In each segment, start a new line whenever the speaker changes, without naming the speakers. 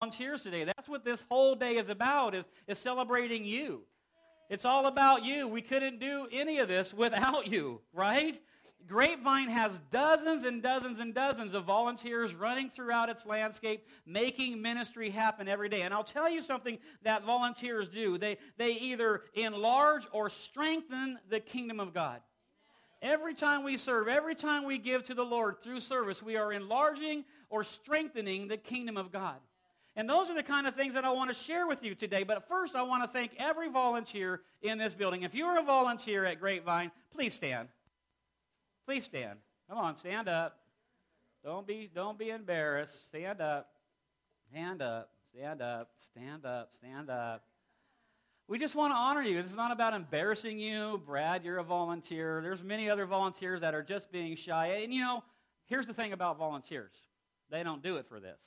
volunteers today. That's what this whole day is about, is, is celebrating you. It's all about you. We couldn't do any of this without you, right? Grapevine has dozens and dozens and dozens of volunteers running throughout its landscape, making ministry happen every day. And I'll tell you something that volunteers do. They, they either enlarge or strengthen the kingdom of God. Every time we serve, every time we give to the Lord through service, we are enlarging or strengthening the kingdom of God. And those are the kind of things that I want to share with you today. But first, I want to thank every volunteer in this building. If you're a volunteer at Grapevine, please stand. Please stand. Come on, stand up. Don't be, don't be embarrassed. Stand up. Stand up. Stand up. Stand up. Stand up. We just want to honor you. This is not about embarrassing you. Brad, you're a volunteer. There's many other volunteers that are just being shy. And you know, here's the thing about volunteers. They don't do it for this.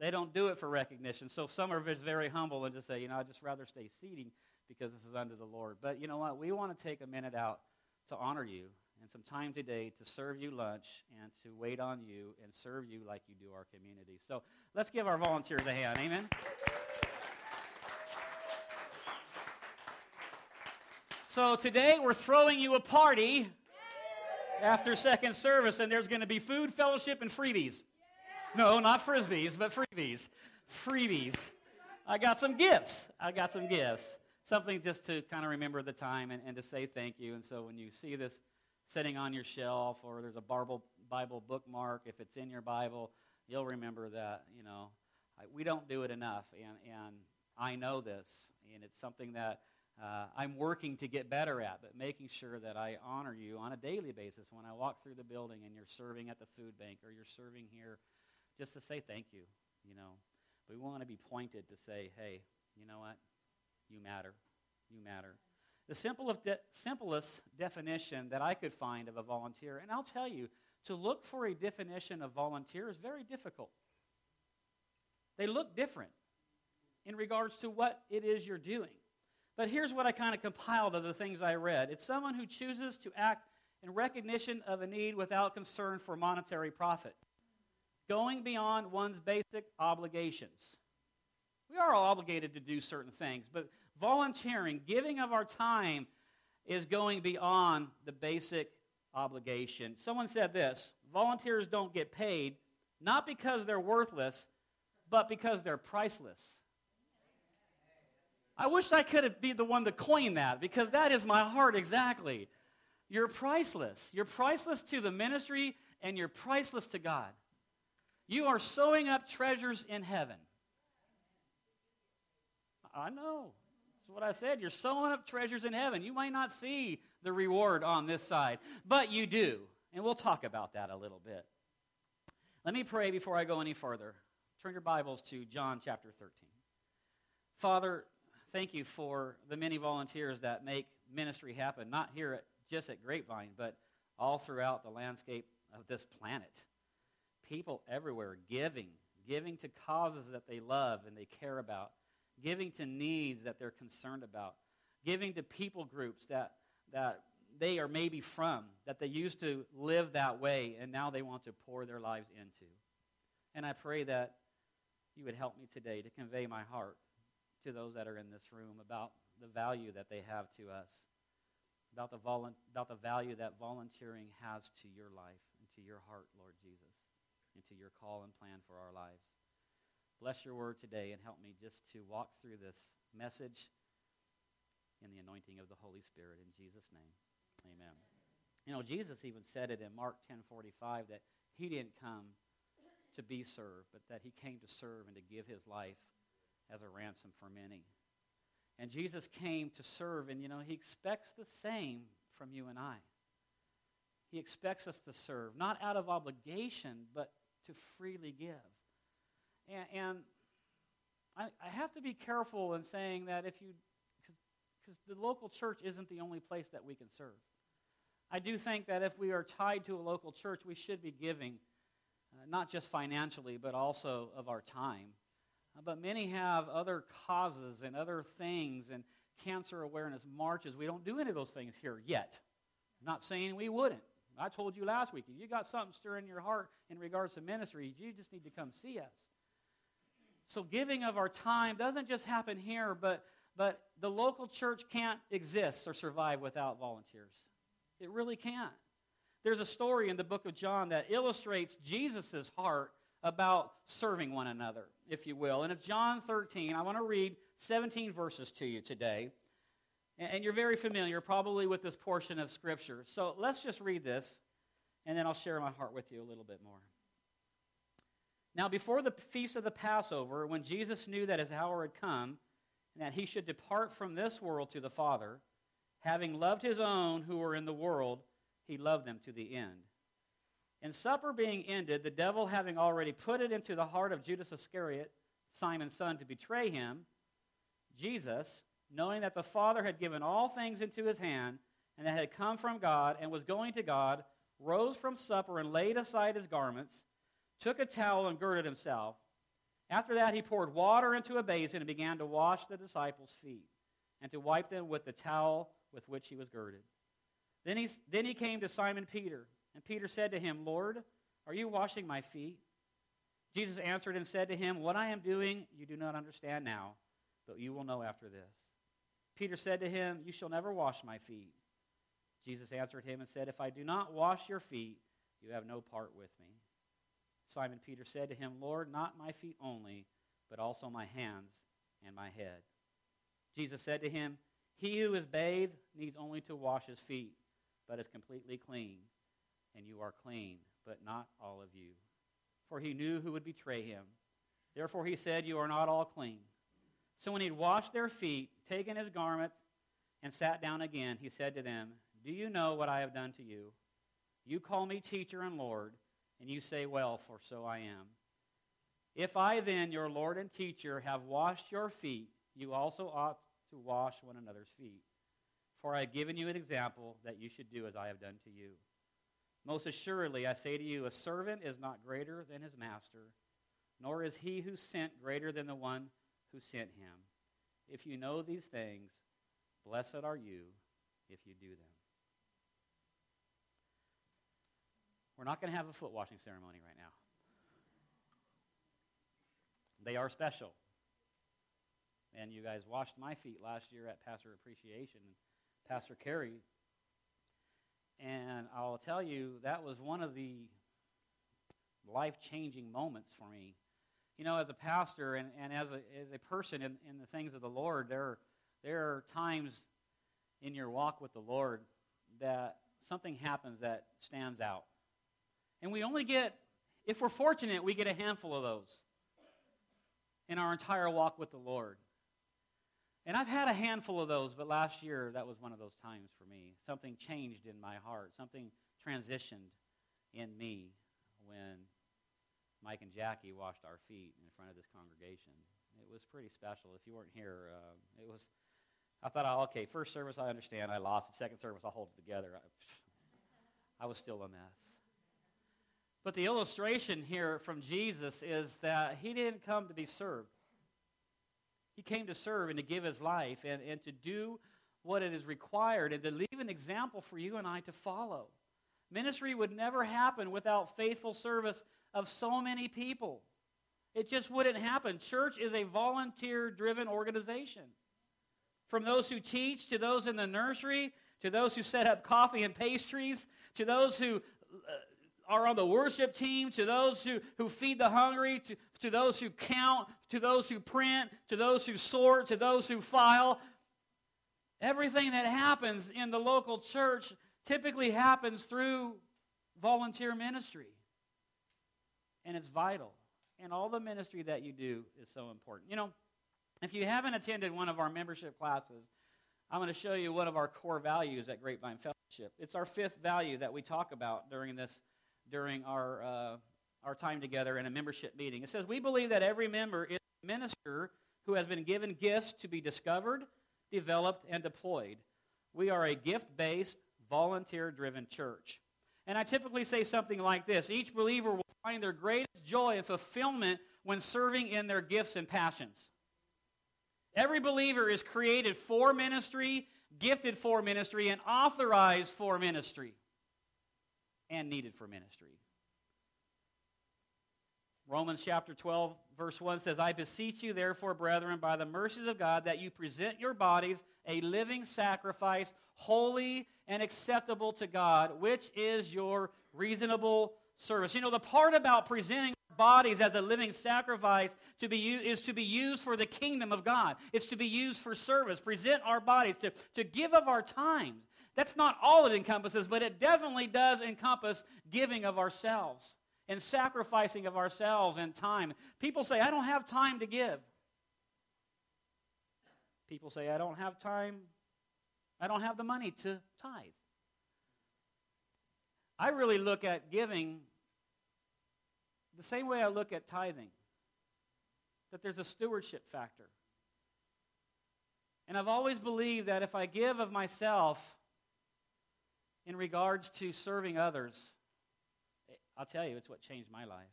They don't do it for recognition. So some are very humble and just say, you know, I'd just rather stay seating because this is under the Lord. But you know what? We want to take a minute out to honor you and some time today to serve you lunch and to wait on you and serve you like you do our community. So let's give our volunteers a hand. Amen. So today we're throwing you a party after second service, and there's going to be food, fellowship, and freebies. No, not frisbees, but freebies. Freebies. I got some gifts. I got some gifts. Something just to kind of remember the time and, and to say thank you. And so when you see this sitting on your shelf or there's a Bible, Bible bookmark, if it's in your Bible, you'll remember that, you know, I, we don't do it enough. And, and I know this, and it's something that uh, I'm working to get better at, but making sure that I honor you on a daily basis when I walk through the building and you're serving at the food bank or you're serving here, just to say thank you, you know. But we want to be pointed to say, hey, you know what? You matter. You matter. The de- simplest definition that I could find of a volunteer, and I'll tell you, to look for a definition of volunteer is very difficult. They look different in regards to what it is you're doing. But here's what I kind of compiled of the things I read it's someone who chooses to act in recognition of a need without concern for monetary profit, going beyond one's basic obligations. We are all obligated to do certain things, but volunteering, giving of our time, is going beyond the basic obligation. Someone said this volunteers don't get paid not because they're worthless, but because they're priceless. I wish I could be the one to coin that because that is my heart exactly. You're priceless. You're priceless to the ministry and you're priceless to God. You are sowing up treasures in heaven. I know. That's what I said. You're sowing up treasures in heaven. You might not see the reward on this side, but you do. And we'll talk about that a little bit. Let me pray before I go any further. Turn your Bibles to John chapter 13. Father, thank you for the many volunteers that make ministry happen, not here at, just at Grapevine, but all throughout the landscape of this planet. People everywhere giving, giving to causes that they love and they care about, giving to needs that they're concerned about, giving to people groups that, that they are maybe from, that they used to live that way, and now they want to pour their lives into. And I pray that you would help me today to convey my heart to those that are in this room about the value that they have to us, about the, volu- about the value that volunteering has to your life and to your heart, Lord Jesus, to your call and plan for our lives. Bless your word today and help me just to walk through this message in the anointing of the Holy Spirit. In Jesus' name, amen. You know, Jesus even said it in Mark 10.45 that he didn't come to be served, but that he came to serve and to give his life as a ransom for many. And Jesus came to serve, and you know, he expects the same from you and I. He expects us to serve, not out of obligation, but to freely give. And, and I, I, have to be careful in saying that if you, because the local church isn't the only place that we can serve. I do think that if we are tied to a local church, we should be giving, uh, not just financially, but also of our time. Uh, but many have other causes and other things and cancer awareness marches. We don't do any of those things here yet. I'm not saying we wouldn't. I told you last week, if you got something stirring your heart in regards to ministry, you just need to come see us. so giving of our time doesn't just happen here, but, but the local church can't exist or survive without volunteers. It really can't. There's a story in the book of John that illustrates Jesus' heart about serving one another, if you will. And it's John 13. I want to read 17 verses to you today. And you're very familiar probably with this portion of Scripture. So let's just read this, and then I'll share my heart with you a little bit more. Now, before the feast of the Passover, when Jesus knew that his hour had come, and that he should depart from this world to the Father, having loved his own who were in the world, he loved them to the end. And supper being ended, the devil having already put it into the heart of Judas Iscariot, Simon's son, to betray him, Jesus, knowing that the Father had given all things into his hand, and that had come from God, and was going to God, rose from supper and laid aside his garments, took a towel and girded himself. After that, he poured water into a basin and began to wash the disciples' feet, and to wipe them with the towel with which he was girded. Then he, then he came to Simon Peter, and Peter said to him, Lord, are you washing my feet? Jesus answered and said to him, What I am doing you do not understand now, but you will know after this. Peter said to him, You shall never wash my feet. Jesus answered him and said, If I do not wash your feet, you have no part with me. Simon Peter said to him, Lord, not my feet only, but also my hands and my head. Jesus said to him, He who is bathed needs only to wash his feet, but is completely clean. And you are clean, but not all of you. For he knew who would betray him. Therefore he said, You are not all clean. So when he'd washed their feet, taken his garment, and sat down again, he said to them, Do you know what I have done to you? You call me teacher and Lord and you say, Well, for so I am. If I then, your Lord and teacher, have washed your feet, you also ought to wash one another's feet. For I have given you an example that you should do as I have done to you. Most assuredly, I say to you, a servant is not greater than his master, nor is he who sent greater than the one who sent him. If you know these things, blessed are you if you do them. We're not going to have a foot washing ceremony right now. They are special. And you guys washed my feet last year at Pastor Appreciation, Pastor Carey. And I'll tell you, that was one of the life changing moments for me. You know, as a pastor and, and as, a, as a person in, in the things of the Lord, there, there are times in your walk with the Lord that something happens that stands out. And we only get, if we're fortunate, we get a handful of those in our entire walk with the Lord. And I've had a handful of those, but last year that was one of those times for me. Something changed in my heart, something transitioned in me when Mike and Jackie washed our feet in front of this congregation. It was pretty special. If you weren't here, uh, it was. I thought, oh, okay, first service I understand, I lost. it. second service I'll hold it together. I, I was still a mess. But the illustration here from Jesus is that he didn't come to be served. He came to serve and to give his life and, and to do what it is required and to leave an example for you and I to follow. Ministry would never happen without faithful service of so many people. It just wouldn't happen. Church is a volunteer driven organization. From those who teach, to those in the nursery, to those who set up coffee and pastries, to those who uh, are on the worship team, to those who, who feed the hungry, to, to those who count, to those who print, to those who sort, to those who file. Everything that happens in the local church typically happens through volunteer ministry. And it's vital. And all the ministry that you do is so important. You know, if you haven't attended one of our membership classes, I'm going to show you one of our core values at Grapevine Fellowship. It's our fifth value that we talk about during this during our, uh, our time together in a membership meeting. It says, We believe that every member is a minister who has been given gifts to be discovered, developed, and deployed. We are a gift based, volunteer driven church. And I typically say something like this Each believer will find their greatest joy and fulfillment when serving in their gifts and passions. Every believer is created for ministry, gifted for ministry, and authorized for ministry and needed for ministry. Romans chapter 12, verse 1 says, I beseech you, therefore, brethren, by the mercies of God, that you present your bodies a living sacrifice, holy and acceptable to God, which is your reasonable service. You know, the part about presenting bodies as a living sacrifice to be is to be used for the kingdom of God. It's to be used for service. Present our bodies to, to give of our times. That's not all it encompasses, but it definitely does encompass giving of ourselves and sacrificing of ourselves and time. People say, I don't have time to give. People say, I don't have time, I don't have the money to tithe. I really look at giving the same way I look at tithing that there's a stewardship factor. And I've always believed that if I give of myself, in regards to serving others, I'll tell you, it's what changed my life.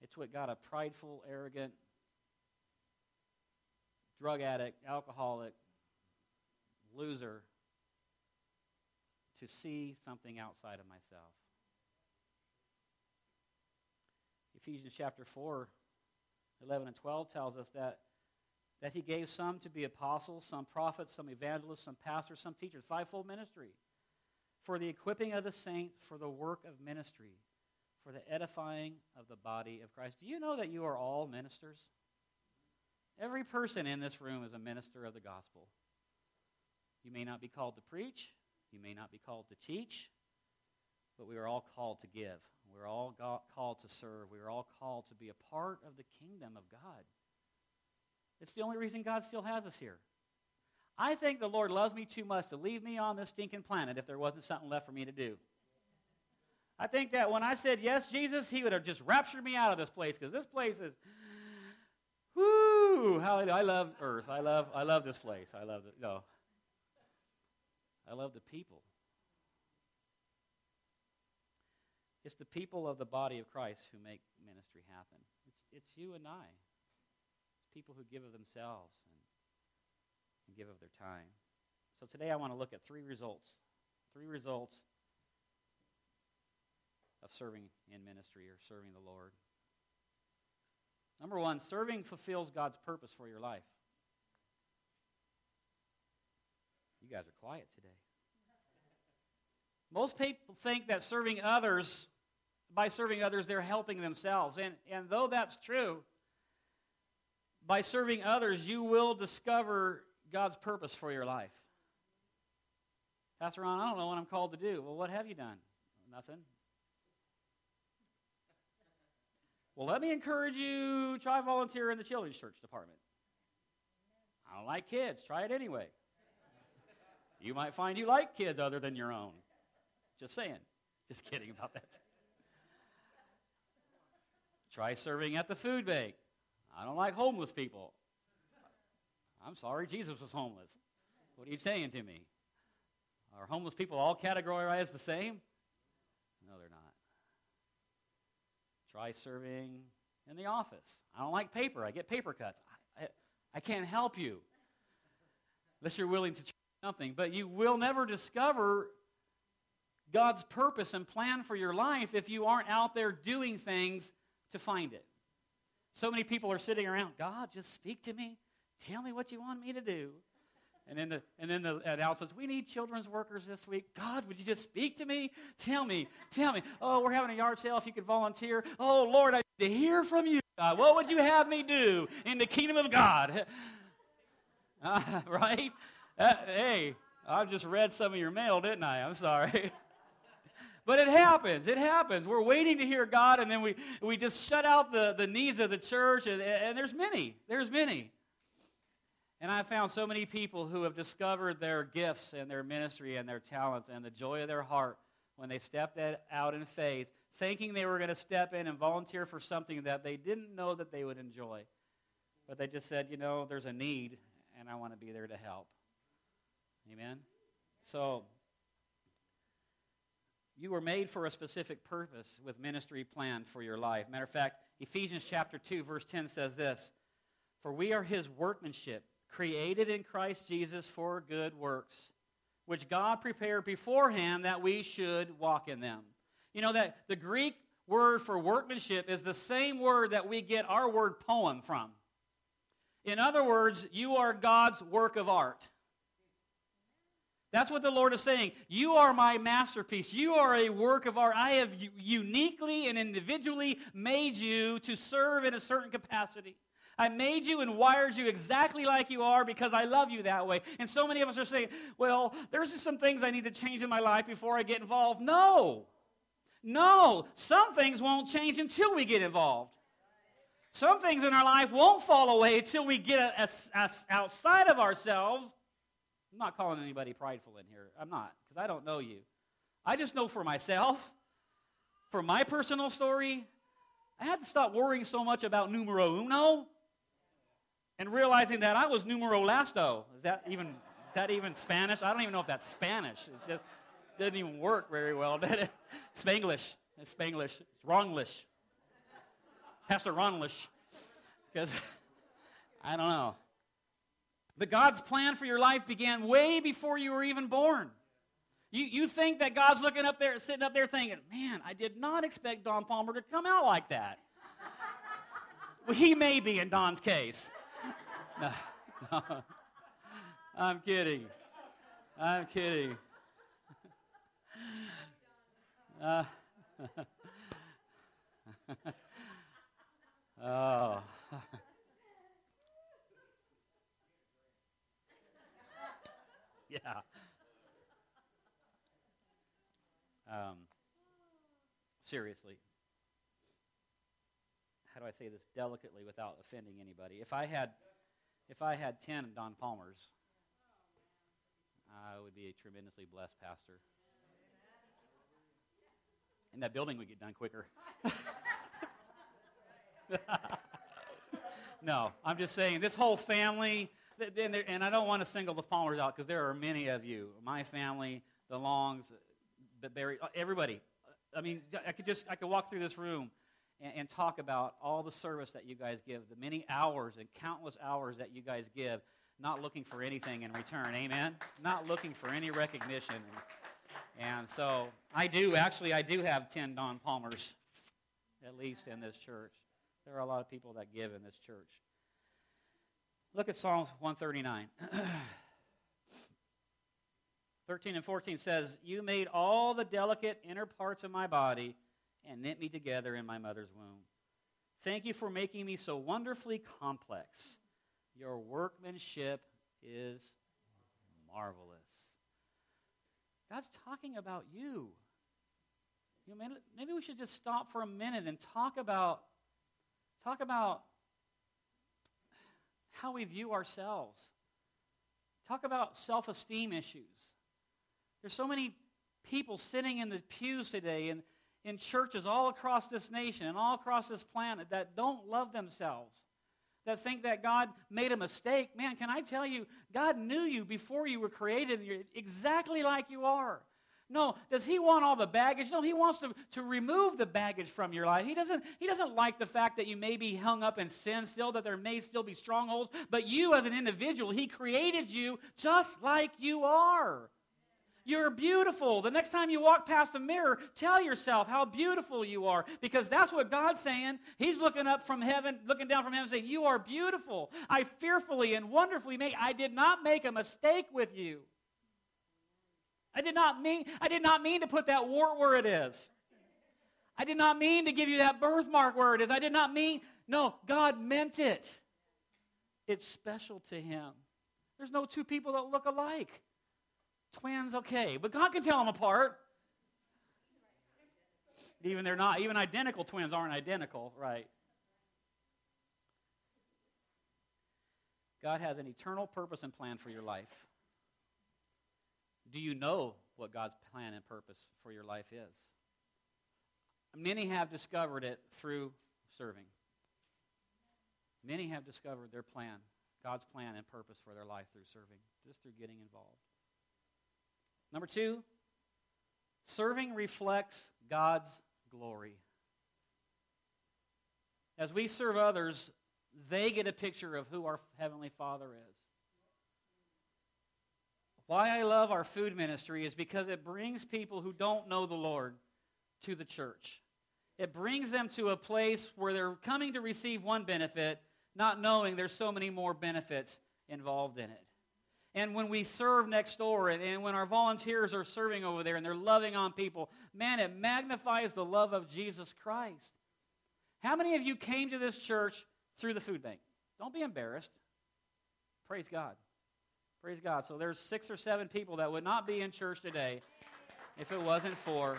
It's what got a prideful, arrogant, drug addict, alcoholic, loser to see something outside of myself. Ephesians chapter 4, 11 and 12 tells us that that he gave some to be apostles, some prophets, some evangelists, some pastors, some teachers, fivefold ministry, for the equipping of the saints, for the work of ministry, for the edifying of the body of Christ. Do you know that you are all ministers? Every person in this room is a minister of the gospel. You may not be called to preach, you may not be called to teach, but we are all called to give. We're all called to serve. We are all called to be a part of the kingdom of God. It's the only reason God still has us here. I think the Lord loves me too much to leave me on this stinking planet if there wasn't something left for me to do. I think that when I said yes, Jesus, He would have just raptured me out of this place because this place is, whoo! How I love Earth. I love, I love this place. I love it. No, I love the people. It's the people of the body of Christ who make ministry happen. It's, it's you and I It's people who give of themselves and, and give of their time. So today I want to look at three results. Three results of serving in ministry or serving the Lord. Number one, serving fulfills God's purpose for your life. You guys are quiet today. Most people think that serving others, by serving others, they're helping themselves. And, and though that's true, by serving others, you will discover God's purpose for your life. Pastor Ron, I don't know what I'm called to do. Well, what have you done? Nothing. Well, let me encourage you try volunteer in the children's church department. I don't like kids. Try it anyway. You might find you like kids other than your own. Just saying. Just kidding about that. Try serving at the food bank. I don't like homeless people. I'm sorry, Jesus was homeless. What are you saying to me? Are homeless people all categorized the same? No, they're not. Try serving in the office. I don't like paper. I get paper cuts. I, I, I can't help you unless you're willing to something. But you will never discover God's purpose and plan for your life if you aren't out there doing things to find it. So many people are sitting around, God, just speak to me. Tell me what you want me to do. And then the and then the announcements, we need children's workers this week. God, would you just speak to me? Tell me, tell me. Oh, we're having a yard sale if you could volunteer. Oh Lord, I need to hear from you. God. What would you have me do in the kingdom of God? Uh, right? Uh, hey, I just read some of your mail, didn't I? I'm sorry. But it happens. It happens. We're waiting to hear God, and then we, we just shut out the, the needs of the church, and, and there's many. There's many. And I found so many people who have discovered their gifts and their ministry and their talents and the joy of their heart when they stepped out in faith, thinking they were going to step in and volunteer for something that they didn't know that they would enjoy. But they just said, you know, there's a need, and I want to be there to help. Amen? So you were made for a specific purpose with ministry planned for your life. Matter of fact, Ephesians chapter 2, verse 10 says this For we are his workmanship, created in Christ Jesus for good works, which God prepared beforehand that we should walk in them. You know that the Greek word for workmanship is the same word that we get our word poem from. In other words, you are God's work of art. That's what the Lord is saying. You are my masterpiece. You are a work of art. I have uniquely and individually made you to serve in a certain capacity. I made you and wired you exactly like you are because I love you that way. And so many of us are saying, well, there's just some things I need to change in my life before I get involved. No. No. Some things won't change until we get involved. Some things in our life won't fall away until we get a, a, a, outside of ourselves. I'm not calling anybody prideful in here. I'm not, because I don't know you. I just know for myself, for my personal story, I had to stop worrying so much about numero uno and realizing that I was numero lasto. Is that even that even Spanish? I don't even know if that's Spanish. It just doesn't even work very well, did it? Spanglish. It's Spanglish. It's wronglish. Pastor. Because I don't know. But God's plan for your life began way before you were even born. You, you think that God's looking up there, sitting up there thinking, man, I did not expect Don Palmer to come out like that. well, he may be in Don's case. No, no. I'm kidding. I'm kidding. Uh, oh. yeah. Um, seriously. How do I say this delicately without offending anybody? If I had if I had 10 Don Palmers, I would be a tremendously blessed pastor. And that building would get done quicker. no, I'm just saying, this whole family, and I don't want to single the Palmers out because there are many of you. My family, the Longs, the Barry, uh, everybody. I mean, I could just, I could walk through this room and, and talk about all the service that you guys give, the many hours and countless hours that you guys give, not looking for anything in return. Amen? Not looking for any recognition. And so I do, actually, I do have 10 Don Palmers, at least in this church. There are a lot of people that give in this church. Look at Psalms 139. 13 and 14 says, You made all the delicate inner parts of my body and knit me together in my mother's womb. Thank you for making me so wonderfully complex. Your workmanship is marvelous. God's talking about you. you know, maybe we should just stop for a minute and talk about talk about how we view ourselves. Talk about self-esteem issues. There's so many people sitting in the pews today and in churches all across this nation and all across this planet that don't love themselves, that think that God made a mistake. Man, can I tell you, God knew you before you were created, and you're exactly like you are. No, does he want all the baggage? No, he wants to, to remove the baggage from your life. He doesn't, he doesn't like the fact that you may be hung up in sin still, that there may still be strongholds, but you as an individual, he created you just like you are. You're beautiful. The next time you walk past a mirror, tell yourself how beautiful you are because that's what God's saying. He's looking up from heaven, looking down from heaven, saying, You are beautiful. I fearfully and wonderfully made. I did not make a mistake with you. I did not mean, I did not mean to put that wart where it is. I did not mean to give you that birthmark where it is. I did not mean, no, God meant it. It's special to Him. There's no two people that look alike. Twins, okay, but God can tell them apart. Even they're not, even identical twins aren't identical, right? God has an eternal purpose and plan for your life. Do you know what God's plan and purpose for your life is? Many have discovered it through serving. Many have discovered their plan, God's plan and purpose for their life through serving, just through getting involved. Number two, serving reflects God's glory. As we serve others, they get a picture of who our Heavenly Father is. Why I love our food ministry is because it brings people who don't know the Lord to the church. it brings them to a place where they're coming to receive one benefit, not knowing there's so many more benefits involved in it. And when we serve next door and, and when our volunteers are serving over there and they're loving on people, man, it magnifies the love of Jesus Christ. How many of you came to this church through the food bank? Don't be embarrassed. Praise God. Praise God. So there's six or seven people that would not be in church today if it wasn't for.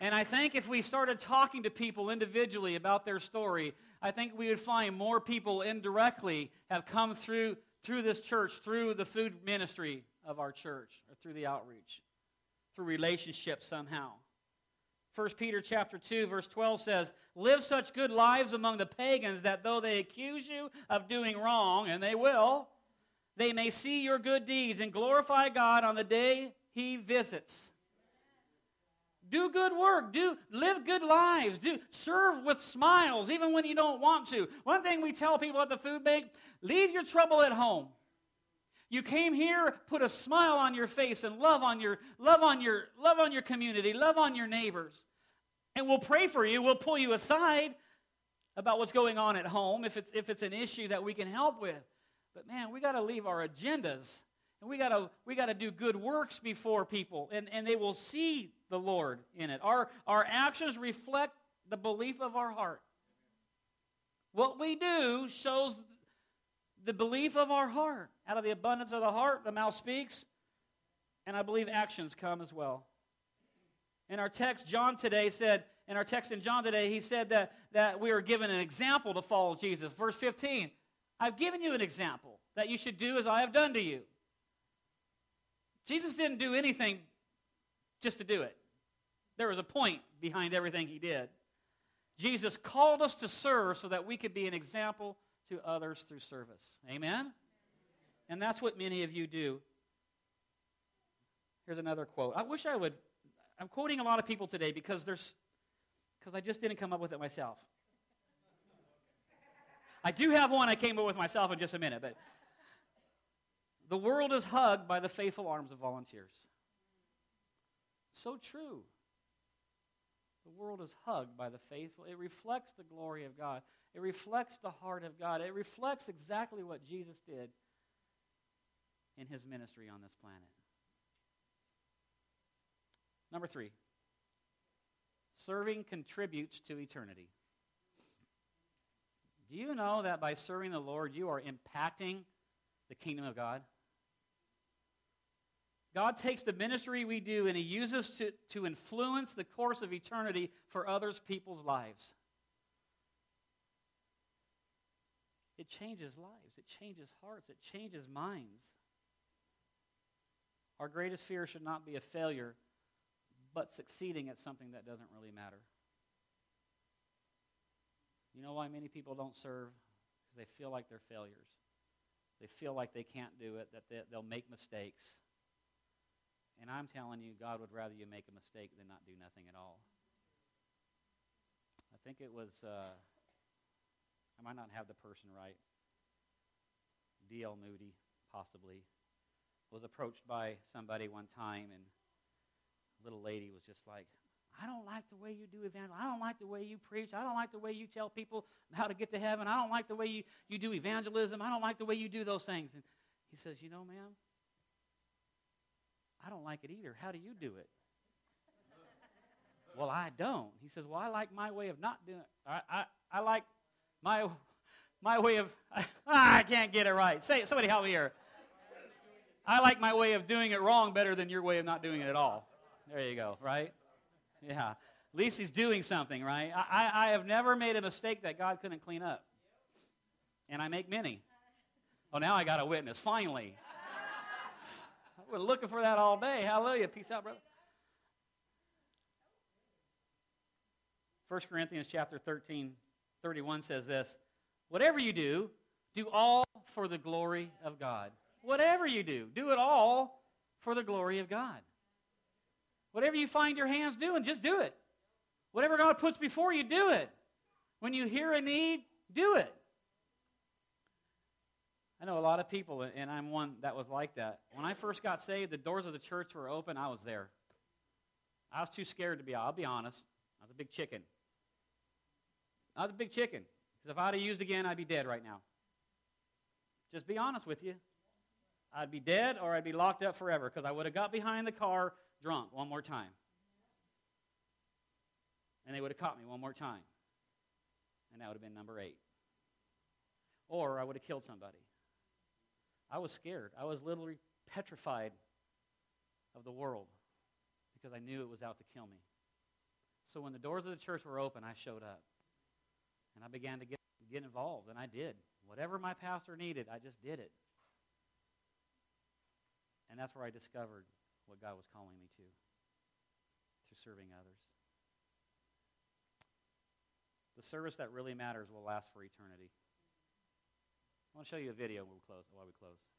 And I think if we started talking to people individually about their story, I think we would find more people indirectly have come through through this church, through the food ministry of our church, or through the outreach, through relationships somehow. 1 Peter chapter 2 verse 12 says, "Live such good lives among the pagans that though they accuse you of doing wrong, and they will, they may see your good deeds and glorify God on the day he visits." Do good work. Do live good lives. Do serve with smiles even when you don't want to. One thing we tell people at the food bank, leave your trouble at home. You came here, put a smile on your face and love on your love on your love on your community, love on your neighbors. And we'll pray for you. We'll pull you aside about what's going on at home if it's if it's an issue that we can help with. But man, we got to leave our agendas and we got to we got to do good works before people and and they will see the Lord in it. Our our actions reflect the belief of our heart. What we do shows the belief of our heart. Out of the abundance of the heart, the mouth speaks. And I believe actions come as well. In our text, John today said, in our text in John today, he said that, that we are given an example to follow Jesus. Verse 15, I've given you an example that you should do as I have done to you. Jesus didn't do anything just to do it, there was a point behind everything he did. Jesus called us to serve so that we could be an example to others through service. Amen? And that's what many of you do. Here's another quote. I wish I would. I'm quoting a lot of people today because there's because I just didn't come up with it myself. I do have one I came up with myself in just a minute, but the world is hugged by the faithful arms of volunteers. So true. The world is hugged by the faithful. It reflects the glory of God. It reflects the heart of God. It reflects exactly what Jesus did in his ministry on this planet. Number three, serving contributes to eternity. Do you know that by serving the Lord, you are impacting the kingdom of God? God takes the ministry we do and He uses to, to influence the course of eternity for others people's lives. It changes lives, it changes hearts, it changes minds. Our greatest fear should not be a failure, but succeeding at something that doesn't really matter. You know why many people don't serve? Because they feel like they're failures. They feel like they can't do it, that they, they'll make mistakes. And I'm telling you, God would rather you make a mistake than not do nothing at all. I think it was, uh, I might not have the person right. D.L. Moody, possibly, was approached by somebody one time, and a little lady was just like, I don't like the way you do evangelism. I don't like the way you preach. I don't like the way you tell people how to get to heaven. I don't like the way you, you do evangelism. I don't like the way you do those things. And he says, You know, ma'am, I don't like it either. How do you do it? well, I don't. He says, Well, I like my way of not doing it. I, I, I like my, my way of, I can't get it right. Say, somebody help me here. I like my way of doing it wrong better than your way of not doing it at all. There you go, right? Yeah. At least he's doing something, right? I, I have never made a mistake that God couldn't clean up. And I make many. Oh, now I got a witness, finally. We're looking for that all day. Hallelujah. Peace out, brother. 1 Corinthians chapter 13, 31 says this Whatever you do, do all for the glory of God. Whatever you do, do it all for the glory of God. Whatever you find your hands doing, just do it. Whatever God puts before you, do it. When you hear a need, do it. I know a lot of people, and I'm one that was like that. When I first got saved, the doors of the church were open. I was there. I was too scared to be, I'll be honest. I was a big chicken. I was a big chicken. Because if I'd have used again, I'd be dead right now. Just be honest with you. I'd be dead or I'd be locked up forever because I would have got behind the car drunk one more time. And they would have caught me one more time. And that would have been number eight. Or I would have killed somebody. I was scared. I was literally petrified of the world because I knew it was out to kill me. So when the doors of the church were open, I showed up. And I began to get, get involved, and I did. Whatever my pastor needed, I just did it. And that's where I discovered what God was calling me to through serving others. The service that really matters will last for eternity. I want to show you a video we close. While we close.